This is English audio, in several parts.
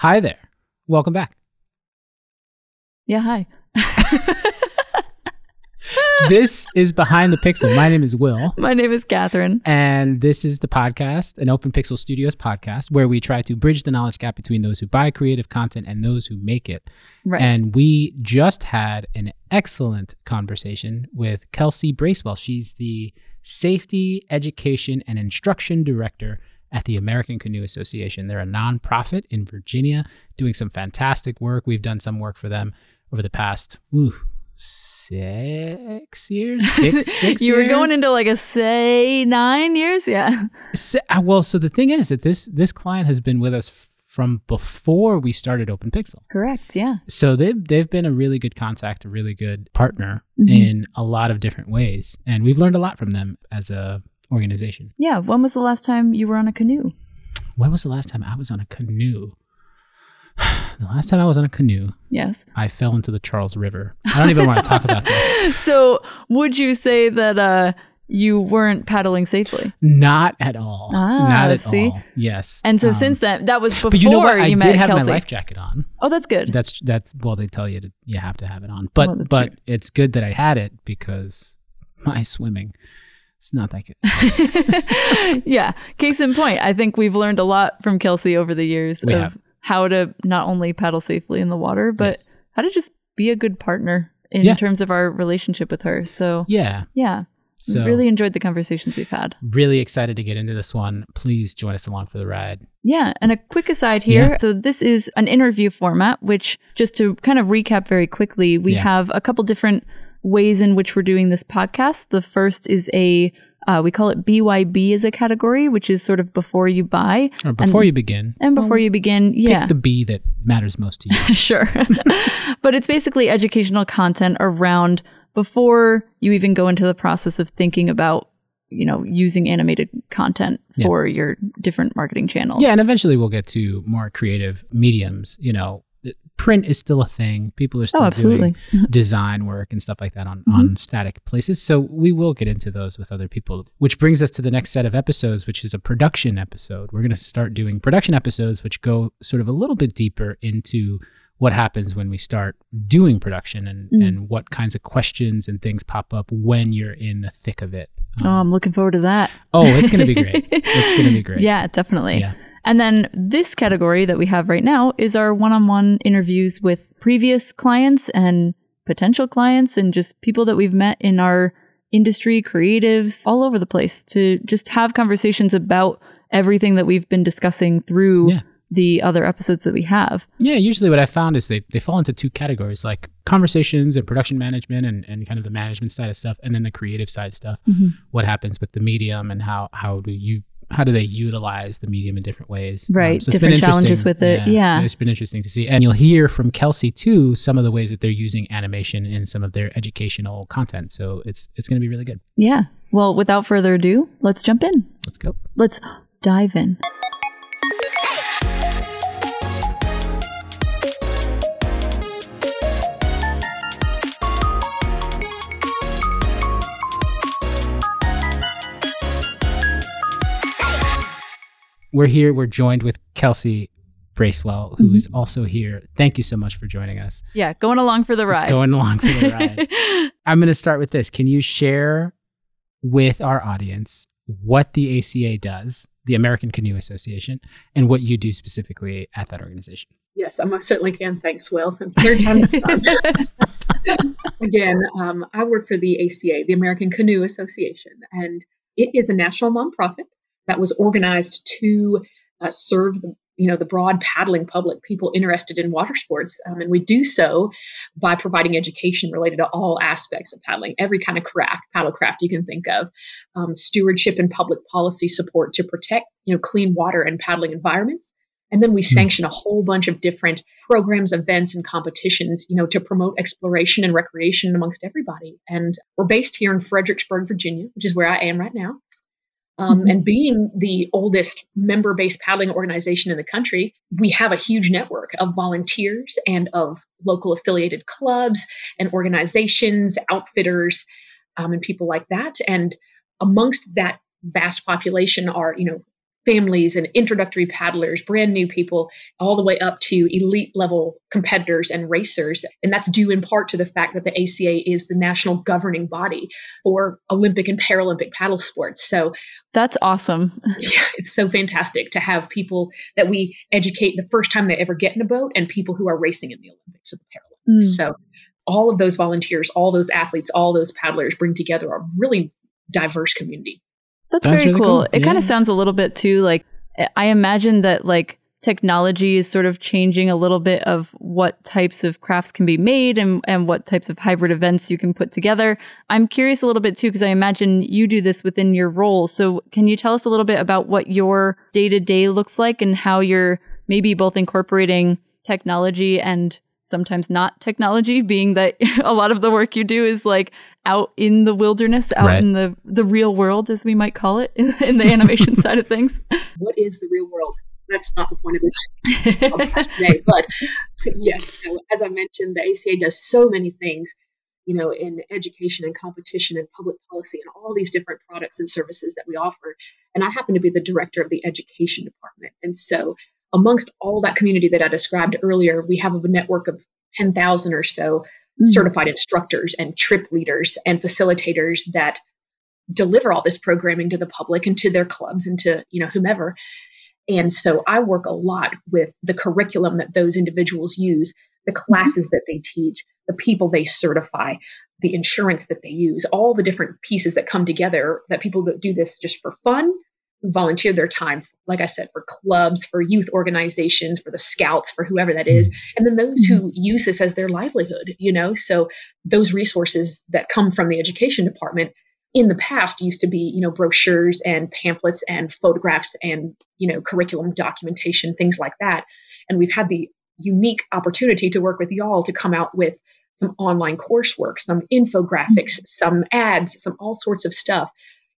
Hi there. Welcome back. Yeah, hi. this is Behind the Pixel. My name is Will. My name is Kathryn. And this is the podcast, an Open Pixel Studios podcast, where we try to bridge the knowledge gap between those who buy creative content and those who make it. Right. And we just had an excellent conversation with Kelsey Bracewell. She's the Safety, Education, and Instruction Director at the American Canoe Association. They're a nonprofit in Virginia doing some fantastic work. We've done some work for them over the past ooh, six years. Six, six you were years? going into like a say nine years, yeah. Se- uh, well, so the thing is that this this client has been with us f- from before we started Open Pixel. Correct, yeah. So they've they've been a really good contact, a really good partner Mhm. in a lot of different ways, and we've learned a lot from them as a organization. Yeah. When was the last time you were on a canoe? When was the last time I was on a canoe? the last time I was on a canoe, Yes. I fell into the Charles River. I don't even want to talk about this. So would you say that uh you weren't paddling safely? Not at all. Ah, Not at see? all. Yes. And so Um, since then that was before but you know what? I met did have Kelsey. my life jacket on. Oh, that's good. That's that's well, they tell you to you have to have it on, but Oh, but true. it's good that I had it because my swimming, it's not that good. yeah. Case in point, I think we've learned a lot from Kelsey over the years We of have. how to not only paddle safely in the water, but Yes. how to just be a good partner in Yeah. terms of our relationship with her. So Yeah. yeah, So really enjoyed the conversations we've had. really excited to get into this one. Please join us along for the ride. Yeah, and a quick aside here. Yeah. So this is an interview format, which just to kind of recap very quickly, we Yeah. have a couple different ways in which we're doing this podcast. The first is a uh, we call it BYB as a category, which is sort of before you buy Or before you begin, and before you begin. Yeah, pick the B that matters most to you. sure. but it's basically educational content around before you even go into the process of thinking about, you know, using animated content Yeah. for your different marketing channels. yeah, and eventually we'll get to more creative mediums. You know, print is still a thing. People are still oh, absolutely. doing design work and stuff like that on, Mhm. on static places. So we will get into those with other people, which brings us to the next set of episodes, which is a production episode. We're going to start doing production episodes, which go sort of a little bit deeper into what happens when we start doing production and, Mm. and what kinds of questions and things pop up when you're in the thick of it. Oh, Um, I'm looking forward to that. oh, it's going to be great. It's going to be great. Yeah, definitely. Yeah. And then this category that we have right now is our one on one interviews with previous clients and potential clients and just people that we've met in our industry, creatives, all over the place to just have conversations about everything that we've been discussing through Yeah. the other episodes that we have. Yeah, usually what I found is they, they fall into two categories like conversations and production management and, and kind of the management side of stuff, and then the creative side stuff. Mhm. What happens with the medium and how, how do you how do they utilize the medium in different ways? Um, Right, it's been different challenges with it, yeah. It's been interesting to see. And you'll hear from Kelsey too some of the ways that they're using animation in some of their educational content. So it's it's gonna be really good. Yeah. Well, without further ado, let's jump in. Let's go. Let's dive in. We're here, we're joined with Kelsey Bracewell, who Mhm. is also here. Thank you so much for joining us. Yeah, going along for the ride. Going along for the ride. I'm going to start with this. Can you share with our audience what the ACA does, the American Canoe Association, and what you do specifically at that organization? Yes, I most certainly can. Thanks, Will. Third time's. Again, um, I work for the ACA, the American Canoe Association, and it is a national nonprofit that was organized to uh, serve the you know the broad paddling public, people interested in water sports, um, and we do so by providing education related to all aspects of paddling, every kind of craft, paddle craft you can think of, um, stewardship and public policy support to protect you know clean water and paddling environments. And then we sanction a whole bunch of different programs, events, and competitions, you know, to promote exploration and recreation amongst everybody. And we're based here in Fredericksburg, Virginia, which is where I am right now. Um. And being the oldest member based paddling organization in the country, we have a huge network of volunteers and of local affiliated clubs and organizations, outfitters, um, and people like that. And amongst that vast population are, you know, families and introductory paddlers, brand new people, all the way up to elite level competitors and racers. And that's due in part to the fact that the ACA is the national governing body for Olympic and Paralympic paddle sports. So that's awesome. Yeah, it's so fantastic to have people that we educate the first time they ever get in a boat and people who are racing in the Olympics or the Paralympics. Mm. So all of those volunteers, all those athletes, all those paddlers bring together a really diverse community. That's, That's very really cool. cool. It yeah. kind of sounds a little bit too like I imagine that like technology is sort of changing a little bit of what types of crafts can be made and, and what types of hybrid events you can put together. I'm curious a little bit too, because I imagine you do this within your role. So can you tell us a little bit about what your day to day looks like and how you're maybe both incorporating technology and sometimes not technology, being that a lot of the work you do is like out in the wilderness, out right. in the, the real world, as we might call it, in, in the animation side of things. What is the real world? That's not the point of this podcast today. But yes, so as I mentioned, the ACA does so many things, you know, in education and competition and public policy and all these different products and services that we offer. And I happen to be the director of the education department. And so amongst all that community that I described earlier, we have a network of 10,000 or so mm-hmm. certified instructors and trip leaders and facilitators that deliver all this programming to the public and to their clubs and to, you know, whomever. And so I work a lot with the curriculum that those individuals use, the mm-hmm. classes mm-hmm. that they teach, the people they certify, the insurance that they use, all the different pieces that come together that people that do this just for fun who volunteer their time, like I said, for clubs, for youth organizations, for the scouts, for whoever that is. And then those who mm-hmm. use this as their livelihood, you know? So those resources that come from the education department in the past used to be, you know, brochures and pamphlets and photographs and, you know, curriculum documentation, things like that. And we've had the unique opportunity to work with y'all to come out with some online coursework, some infographics, mm-hmm. some ads, some all sorts of stuff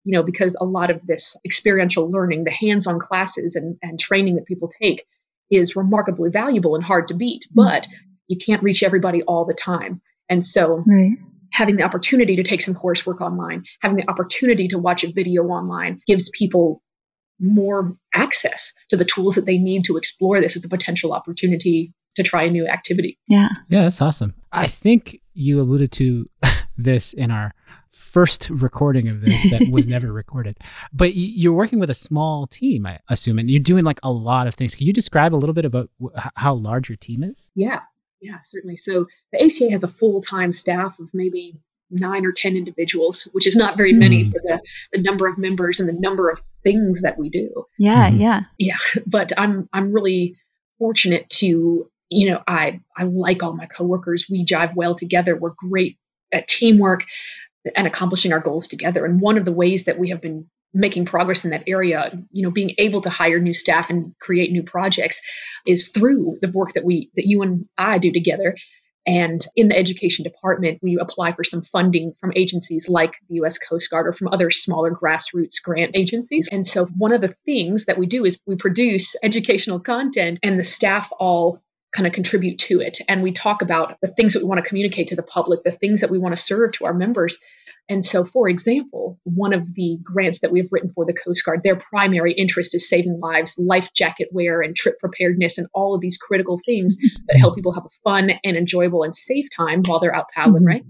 you know, because a lot of this experiential learning, the hands on classes and, and training that people take is remarkably valuable and hard to beat, mm-hmm. but you can't reach everybody all the time. And so, right. having the opportunity to take some coursework online, having the opportunity to watch a video online gives people more access to the tools that they need to explore this as a potential opportunity to try a new activity. Yeah. Yeah, that's awesome. I think you alluded to this in our first recording of this that was never recorded. But you're working with a small team, I assume, and you're doing like a lot of things. Can you describe a little bit about how large your team is? Yeah, yeah, certainly. So the ACA has a full time staff of maybe nine or 10 individuals, which is not very many mm. for the, the number of members and the number of things that we do. Yeah, mm-hmm. yeah. Yeah. But I'm I'm really fortunate to, you know, I I like all my coworkers. We jive well together. We're great at teamwork and accomplishing our goals together. And one of the ways that we have been making progress in that area, you know, being able to hire new staff and create new projects is through the work that we that you and I do together. And in the education department, we apply for some funding from agencies like the US Coast Guard or from other smaller grassroots grant agencies. And so one of the things that we do is we produce educational content and the staff all kind of contribute to it. And we talk about the things that we want to communicate to the public, the things that we want to serve to our members. And so, for example, one of the grants that we've written for the Coast Guard, their primary interest is saving lives, life jacket wear, and trip preparedness, and all of these critical things that help people have a fun and enjoyable and safe time while they're out paddling, mm-hmm. right?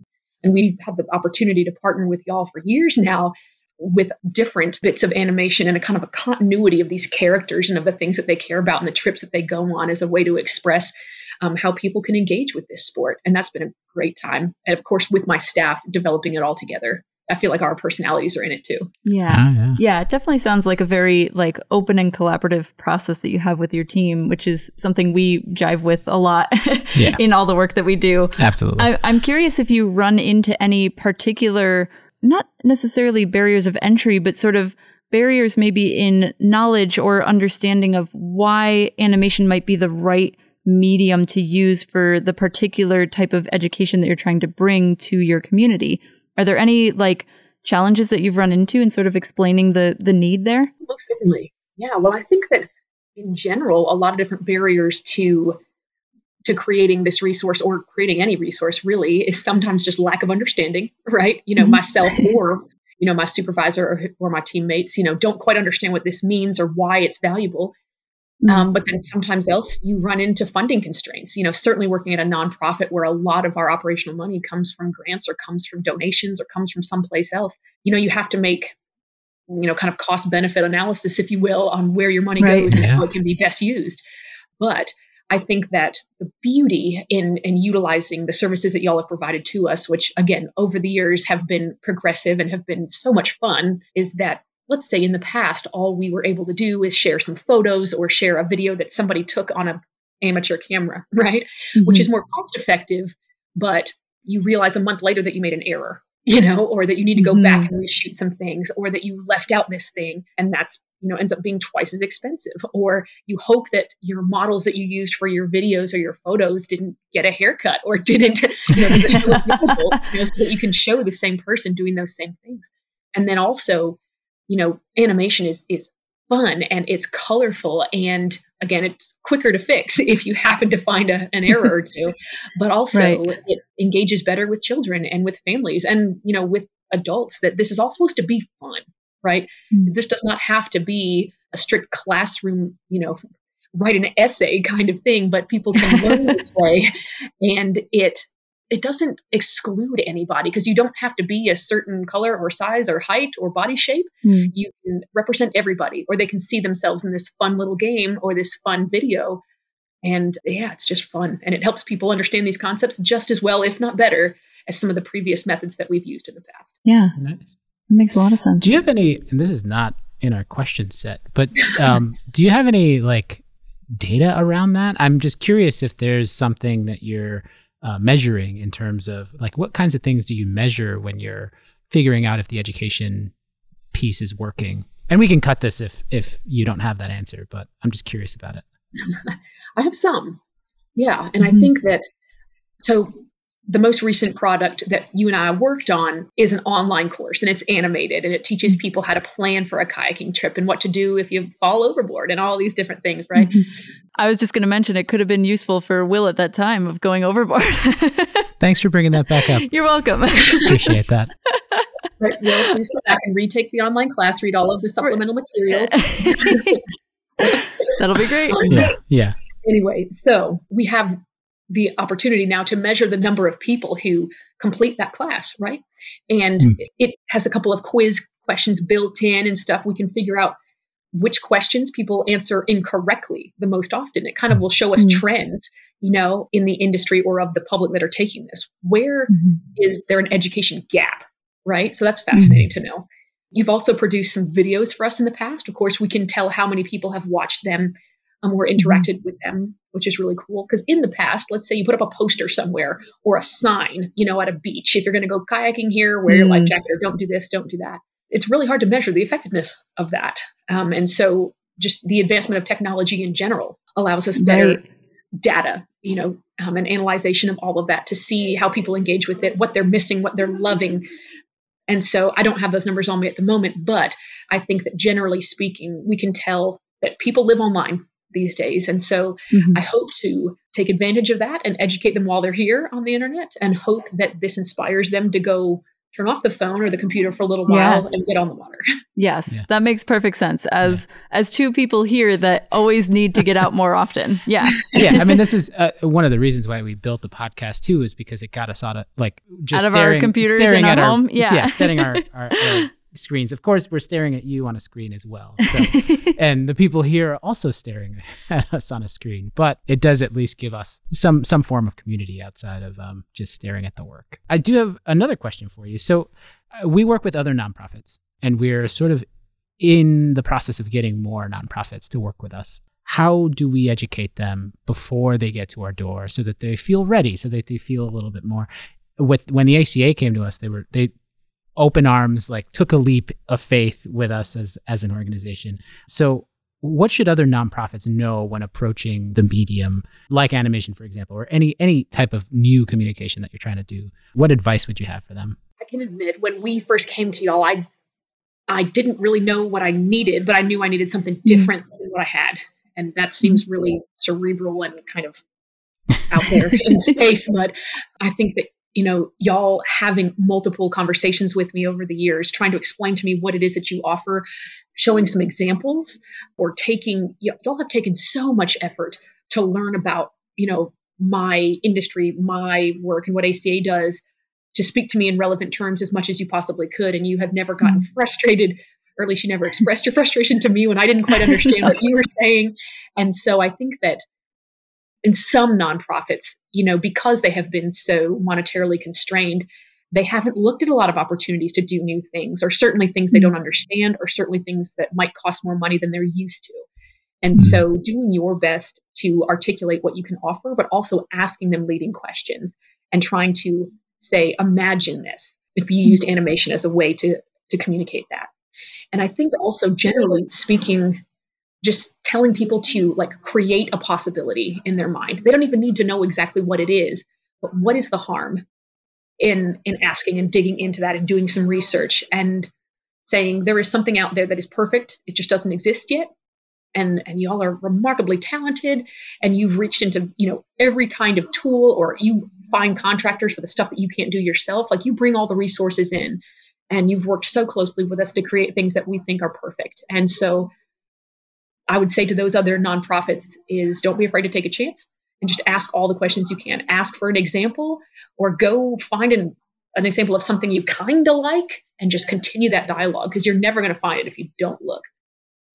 And we've had the opportunity to partner with y'all for years now with different bits of animation and a kind of a continuity of these characters and of the things that they care about and the trips that they go on as a way to express um, how people can engage with this sport. And that's been a great time. And of course, with my staff developing it all together. I feel like our personalities are in it too. Yeah. Oh, yeah. Yeah. It definitely sounds like a very like open and collaborative process that you have with your team, which is something we jive with a lot yeah. in all the work that we do. Absolutely. I, I'm curious if you run into any particular not necessarily barriers of entry, but sort of barriers maybe in knowledge or understanding of why animation might be the right medium to use for the particular type of education that you're trying to bring to your community. Are there any like challenges that you've run into in sort of explaining the the need there? Most certainly. Yeah. Well, I think that in general, a lot of different barriers to to creating this resource or creating any resource really is sometimes just lack of understanding, right? You know, mm-hmm. myself or you know, my supervisor or, or my teammates, you know, don't quite understand what this means or why it's valuable. Mm-hmm. Um, but then sometimes else you run into funding constraints. You know, certainly working at a nonprofit where a lot of our operational money comes from grants or comes from donations or comes from someplace else. You know, you have to make, you know, kind of cost benefit analysis, if you will, on where your money right. goes and yeah. how it can be best used. But I think that the beauty in in utilizing the services that y'all have provided to us, which again over the years have been progressive and have been so much fun, is that let's say in the past all we were able to do is share some photos or share a video that somebody took on a amateur camera, right? Mm-hmm. Which is more cost effective, but you realize a month later that you made an error you know, or that you need to go mm-hmm. back and reshoot some things, or that you left out this thing and that's, you know, ends up being twice as expensive. Or you hope that your models that you used for your videos or your photos didn't get a haircut or didn't, you know, you know, so that you can show the same person doing those same things. And then also, you know, animation is is fun and it's colorful and again it's quicker to fix if you happen to find a, an error or two but also right. it engages better with children and with families and you know with adults that this is all supposed to be fun right mm. this does not have to be a strict classroom you know write an essay kind of thing but people can learn this way and it it doesn't exclude anybody because you don't have to be a certain color or size or height or body shape. Mm. You can represent everybody, or they can see themselves in this fun little game or this fun video. And yeah, it's just fun. And it helps people understand these concepts just as well, if not better, as some of the previous methods that we've used in the past. Yeah. Nice. It makes a lot of sense. Do you have any, and this is not in our question set, but um, do you have any like data around that? I'm just curious if there's something that you're uh, measuring in terms of like what kinds of things do you measure when you're figuring out if the education piece is working? And we can cut this if if you don't have that answer, but I'm just curious about it. I have some. Yeah, and mm-hmm. I think that so the most recent product that you and I worked on is an online course and it's animated and it teaches people how to plan for a kayaking trip and what to do if you fall overboard and all these different things, right? Mm-hmm. I was just going to mention it could have been useful for Will at that time of going overboard. Thanks for bringing that back up. You're welcome. Appreciate that. Right, Will, please go back and retake the online class, read all of the supplemental materials. That'll be great. Um, yeah. yeah. Anyway, so we have the opportunity now to measure the number of people who complete that class, right? And mm. it has a couple of quiz questions built in and stuff. We can figure out which questions people answer incorrectly the most often. It kind of will show us mm. trends, you know, in the industry or of the public that are taking this. Where mm-hmm. is there an education gap, right? So that's fascinating mm-hmm. to know. You've also produced some videos for us in the past. Of course, we can tell how many people have watched them um, or mm-hmm. interacted with them, which is really cool. Because in the past, let's say you put up a poster somewhere or a sign, you know, at a beach. If you're going to go kayaking here, wear your life mm. jacket or don't do this, don't do that. It's really hard to measure the effectiveness of that. Um, and so, just the advancement of technology in general allows us better right. data, you know, um, and analyzation of all of that to see how people engage with it, what they're missing, what they're loving. And so, I don't have those numbers on me at the moment, but I think that generally speaking, we can tell that people live online these days. And so mm-hmm. I hope to take advantage of that and educate them while they're here on the internet and hope that this inspires them to go turn off the phone or the computer for a little while yeah. and get on the water. Yes, yeah. that makes perfect sense. As yeah. as two people here that always need to get out more often. Yeah. yeah, I mean this is uh, one of the reasons why we built the podcast too is because it got us out of like just out of staring, our computers staring in our home. Our, yeah. yeah, staring our, our, our screens. Of course, we're staring at you on a screen as well. So, and the people here are also staring at us on a screen. But it does at least give us some some form of community outside of um, just staring at the work. I do have another question for you. So, uh, we work with other nonprofits, and we're sort of in the process of getting more nonprofits to work with us. How do we educate them before they get to our door so that they feel ready, so that they feel a little bit more? With when the ACA came to us, they were they open arms, like took a leap of faith with us as as an organization. So what should other nonprofits know when approaching the medium like animation for example or any any type of new communication that you're trying to do what advice would you have for them i can admit when we first came to y'all i i didn't really know what i needed but i knew i needed something mm-hmm. different than what i had and that seems really cerebral and kind of out there in space but i think that you know, y'all having multiple conversations with me over the years, trying to explain to me what it is that you offer, showing some examples, or taking, y'all have taken so much effort to learn about, you know, my industry, my work, and what ACA does to speak to me in relevant terms as much as you possibly could. And you have never gotten mm-hmm. frustrated, or at least you never expressed your frustration to me when I didn't quite understand what you were saying. And so I think that in some nonprofits, you know, because they have been so monetarily constrained, they haven't looked at a lot of opportunities to do new things, or certainly things they don't mm-hmm. understand, or certainly things that might cost more money than they're used to. And mm-hmm. so, doing your best to articulate what you can offer, but also asking them leading questions and trying to say, imagine this if you used animation as a way to, to communicate that. And I think also, generally speaking, just telling people to like create a possibility in their mind. They don't even need to know exactly what it is, but what is the harm in in asking and digging into that and doing some research and saying there is something out there that is perfect. It just doesn't exist yet and and y'all are remarkably talented and you've reached into you know every kind of tool or you find contractors for the stuff that you can't do yourself like you bring all the resources in and you've worked so closely with us to create things that we think are perfect and so i would say to those other nonprofits is don't be afraid to take a chance and just ask all the questions you can ask for an example or go find an, an example of something you kind of like and just continue that dialogue because you're never going to find it if you don't look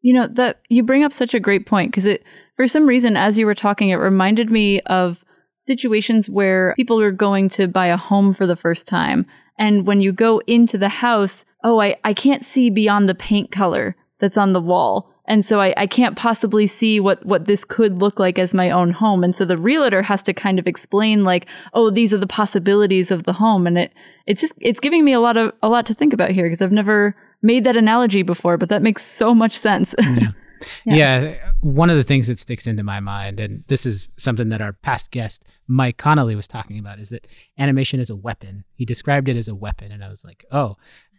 you know, that you bring up such a great point because it, for some reason, as you were talking, it reminded me of situations where people are going to buy a home for the first time. And when you go into the house, oh, I, I can't see beyond the paint color that's on the wall. And so I, I can't possibly see what, what this could look like as my own home. And so the realtor has to kind of explain like, oh, these are the possibilities of the home. And it, it's just, it's giving me a lot of, a lot to think about here because I've never made that analogy before, but that makes so much sense. yeah. Yeah. yeah. one of the things that sticks into my mind, and this is something that our past guest Mike Connolly was talking about, is that animation is a weapon. He described it as a weapon, and I was like, oh,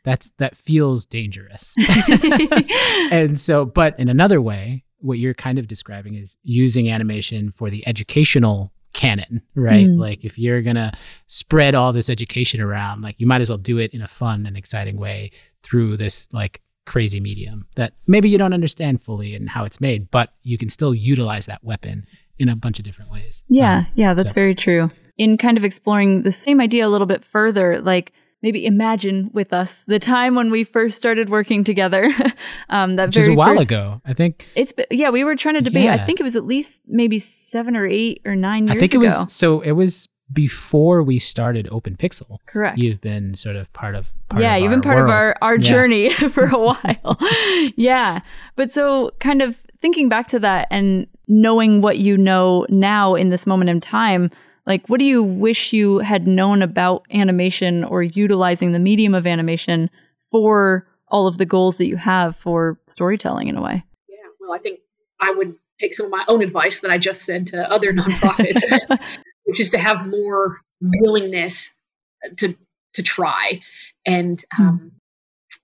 that's that feels dangerous. and so, but in another way, what you're kind of describing is using animation for the educational canon, right? Mm. Like if you're going to spread all this education around, like you might as well do it in a fun and exciting way through this like crazy medium that maybe you don't understand fully and how it's made, but you can still utilize that weapon in a bunch of different ways. Yeah, um, yeah, that's so. very true. In kind of exploring the same idea a little bit further, like maybe imagine with us the time when we first started working together. um, that Which very is a while first, ago. I think it's yeah. We were trying to debate. Yeah. I think it was at least maybe seven or eight or nine years. I think it ago. was so. It was before we started Open Pixel. Correct. You've been sort of part of part yeah. Of you've been part world. of our our yeah. journey for a while. yeah, but so kind of thinking back to that and knowing what you know now in this moment in time like, what do you wish you had known about animation or utilizing the medium of animation for all of the goals that you have for storytelling in a way? Yeah, well, I think I would take some of my own advice that I just said to other nonprofits, which is to have more willingness to to try and um,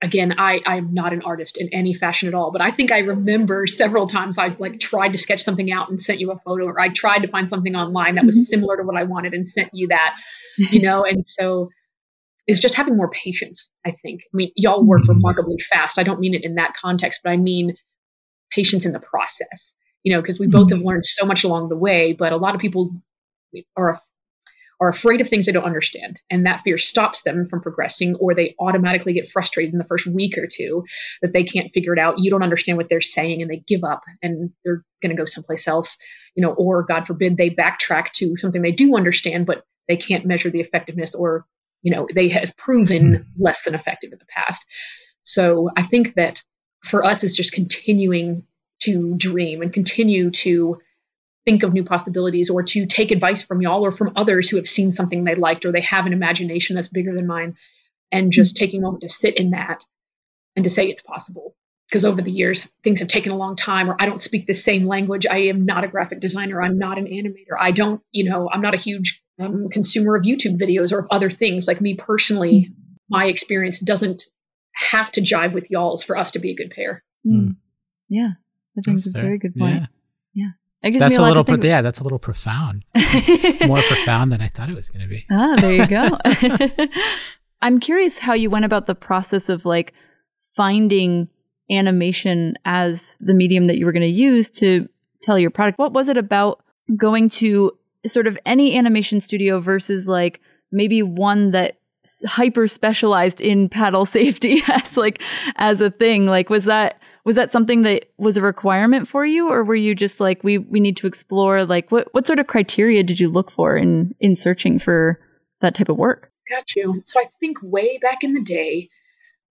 again i i'm not an artist in any fashion at all but i think i remember several times i've like tried to sketch something out and sent you a photo or i tried to find something online that was mm-hmm. similar to what i wanted and sent you that you know and so it's just having more patience i think i mean y'all work mm-hmm. remarkably fast i don't mean it in that context but i mean patience in the process you know because we both mm-hmm. have learned so much along the way but a lot of people are are afraid of things they don't understand. And that fear stops them from progressing, or they automatically get frustrated in the first week or two that they can't figure it out. You don't understand what they're saying and they give up and they're going to go someplace else, you know, or God forbid they backtrack to something they do understand, but they can't measure the effectiveness or, you know, they have proven hmm. less than effective in the past. So I think that for us is just continuing to dream and continue to think of new possibilities or to take advice from y'all or from others who have seen something they liked or they have an imagination that's bigger than mine and just mm-hmm. taking a moment to sit in that and to say it's possible. Because over the years things have taken a long time or i don't speak the same language. I am not a graphic designer. I'm not an animator. I don't you know i'm not a huge um, consumer of youtube videos or of other things. Like me personally mm-hmm. my experience doesn't have to jive with y'all's for us to be a good pair. Mm. yeah. I think it's a very good point. Yeah. yeah That gives That's me a to little, pro- yeah, that's a little profound. More profound than I thought it was going to be. Ah, there you go. I'm curious how you went about the process of like finding animation as the medium that you were going to use to tell your product. What was it about going to sort of any animation studio versus like maybe one that hyper specialized in paddle safety as like as a thing? Like was that was that something that was a requirement for you or were you just like we we need to explore like what what sort of criteria did you look for in in searching for that type of work? Got you. So i think way back in the day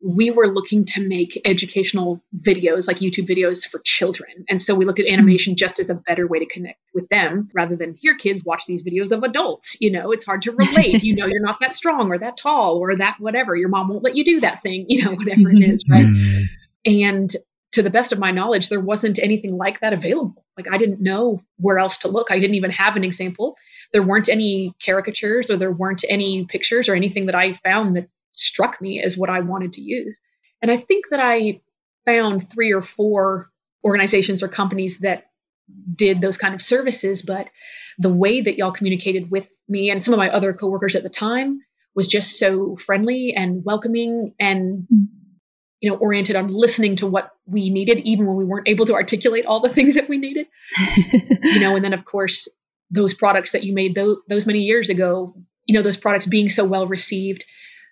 we were looking to make educational videos like youtube videos for children. And so we looked at animation just as a better way to connect with them rather than here kids watch these videos of adults. You know it's hard to relate. You know you're not that strong or that tall or that whatever. Your mom won't let you do that thing. You know whatever it is right? Mm. and to the best of my knowledge, there wasn't anything like that available. Like I didn't know where else to look. I didn't even have an example. There weren't any caricatures or there weren't any pictures or anything that I found that struck me as what I wanted to use. And I think that I found three or four organizations or companies that did those kind of services, but the way that y'all communicated with me and some of my other coworkers at the time was just so friendly and welcoming and you know oriented on listening to what we needed even when we weren't able to articulate all the things that we needed. You know and then of course those products that you made those, those many years ago you know those products being so well received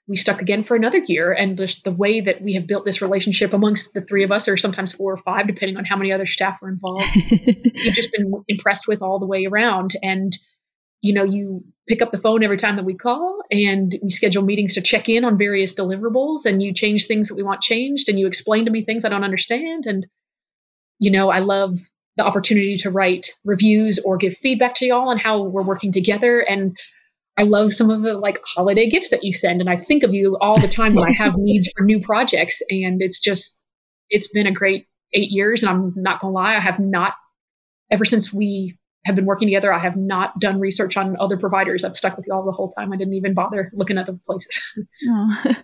we stuck again for another year. And just the way that we have built this relationship amongst the three of us or sometimes four or five depending on how many other staff were involved you've just been impressed with all the way around. And you know you pick up the phone every time that we call and we schedule meetings to check in on various deliverables and you change things that we want changed and you explain to me things i don't understand and you know i love the opportunity to write reviews or give feedback to y'all on how we're working together and i love some of the like holiday gifts that you send and i think of you all the time when i have needs for new projects and it's just it's been a great eight years and i'm not gonna lie i have not ever since we have been working together. I have not done research on other providers. I've stuck with y'all the whole time. I didn't even bother looking at other places. Oh.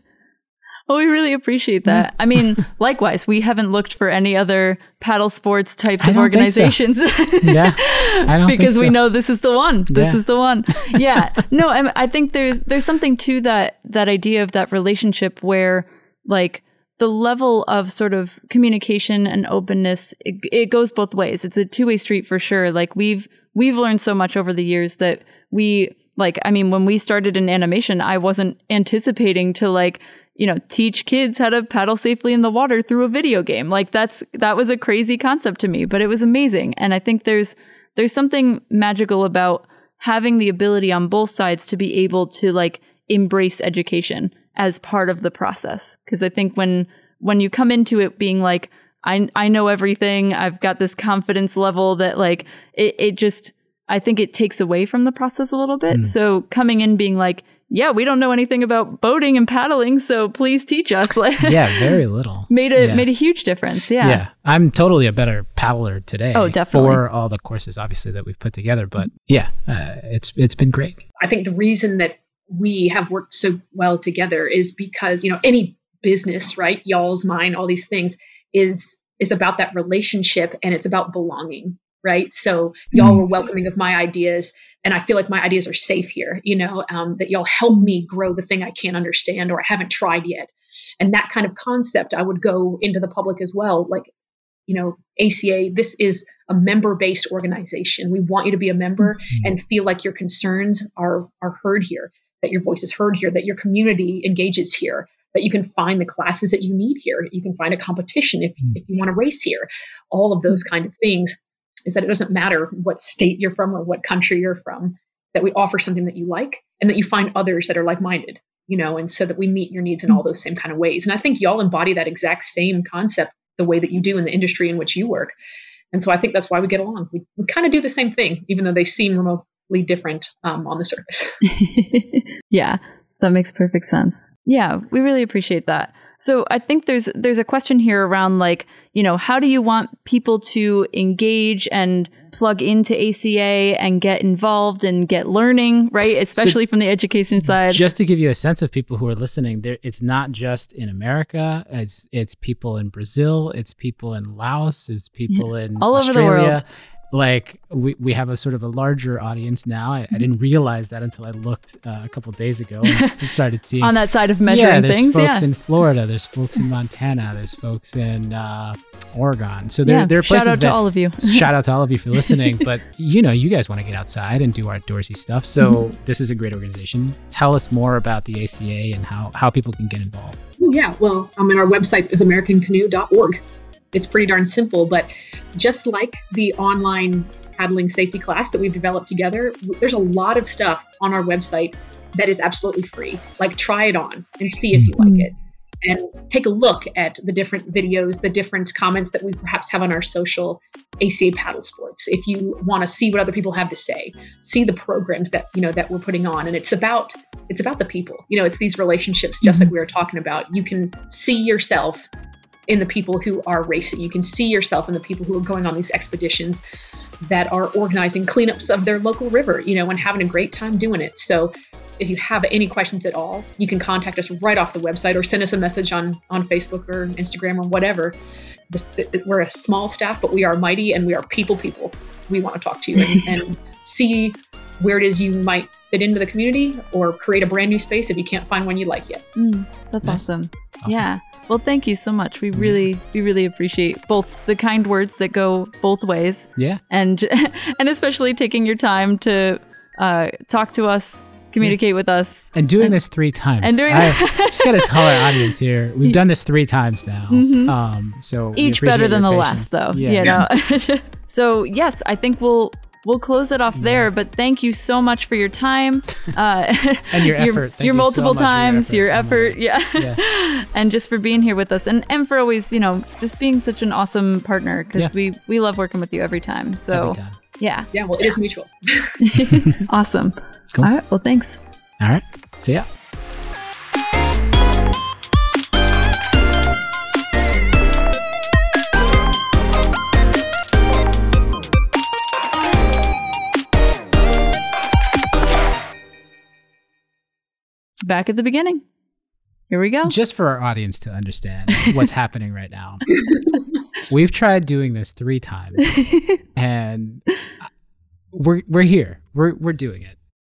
Well, we really appreciate that. I mean, likewise, we haven't looked for any other paddle sports types of think so. organizations. Yeah, I don't think because we know this is the one. This Yeah. is the one. Yeah. No, I, I think there's there's something to that that idea of that relationship where like the level of sort of communication and openness it, it goes both ways. It's a two way street for sure. Like we've we've learned so much over the years that we like. I mean, when we started in animation, I wasn't anticipating to like you know teach kids how to paddle safely in the water through a video game. Like that's that was a crazy concept to me, but it was amazing. And I think there's there's something magical about having the ability on both sides to be able to like embrace education as part of the process because i think when when you come into it being like i i know everything i've got this confidence level that like it, it just i think it takes away from the process a little bit so coming in being like yeah we don't know anything about boating and paddling so please teach us like yeah, very little. made a Yeah. made a huge difference Yeah. yeah I'm totally a better paddler today. Oh, definitely. For all the courses, obviously, that we've put together. But yeah, uh, it's it's been great. I think the reason that we have worked so well together is because, you know, any business, right? Y'all's, mine, all these things is is about that relationship and it's about belonging, right? So y'all Mm. were welcoming of my ideas and I feel like my ideas are safe here, you know, um, that y'all help me grow the thing I can't understand or I haven't tried yet. And that kind of concept I would go into the public as well. Like, you know, ACA, this is a member based organization. We want you to be a member and feel like your concerns are are heard here, that your voice is heard here, that your community engages here, that you can find the classes that you need here, you can find a competition if Mm. if you want to race here. All of those kind of things is that it doesn't matter what state you're from or what country you're from, that we offer something that you like and that you find others that are like minded, you know, and so that we meet your needs in all those same kind of ways. And I think y'all embody that exact same concept the way that you do in the industry in which you work. And so I think that's why we get along. We, we kind of do the same thing, even though they seem remotely different um, on the surface. yeah, that makes perfect sense. Yeah, we really appreciate that. So I think there's there's a question here around like, you know, how do you want people to engage and plug into ACA and get involved and get learning, right? Especially from the education side. Just to give you a sense of people who are listening, there it's not just in America. It's it's people in Brazil. It's people in Laos. It's people in All over the world. Like we, we have a sort of a larger audience now. I, I didn't realize that until I looked uh, a couple days ago and started seeing on that side of measuring yeah, there's things. folks yeah. in Florida, there's folks in Montana, there's folks in uh, Oregon. So there, yeah. there are places Shout out that to all of you. shout out to all of you for listening. But you know, you guys want to get outside and do outdoorsy stuff. So Mm-hmm. this is a great organization. Tell us more about the ACA and how, how people can get involved. Yeah, well, I mean, our website is americancanoe.org. It's pretty darn simple, but just like the online paddling safety class that we've developed together, there's a lot of stuff on our website that is absolutely free. Like, try it on and see if you like Mhm. it. And take a look at the different videos, the different comments that we perhaps have on our social ACA paddle sports. If you want to see what other people have to say, see the programs that you know that we're putting on, and it's about it's about the people. You know, it's these relationships, just like we were talking about. You can see yourself in the people who are racing. You can see yourself in the people who are going on these expeditions that are organizing cleanups of their local river, you know, and having a great time doing it. So if you have any questions at all, you can contact us right off the website or send us a message on on Facebook or Instagram or whatever. This, th- th- we're a small staff, but we are mighty and we are people people. We want to talk to you and, and see where it is you might fit into the community or create a brand new space if you can't find one you like yet. Mm, that's Nice. awesome. Awesome. Yeah. Well, thank you so much. We really, we really appreciate both the kind words that go both ways, Yeah. and and especially taking your time to uh, talk to us, communicate with us. And doing And- this three times. and doing- I just got to tell our audience here, we've done this three times now. Mhm. Um, so Each better than the last, though. Yeah. You know. so yes, I think we'll we'll close it off Yeah. there. But thank you so much for your time uh, And your effort. Thank your you so multiple much for your times, effort. your Oh effort, God. yeah. Yeah. and just for being here with us, and and for always, you know, just being such an awesome partner because Yeah. we we love working with you every time. So Every time. yeah, Yeah, well, it is mutual. awesome. Cool. All right, well, thanks. All right. See ya. Back at the beginning. Here we go. Just for our audience to understand what's happening right now. We've tried doing this three times and uh, we're we're here. We're we're doing it.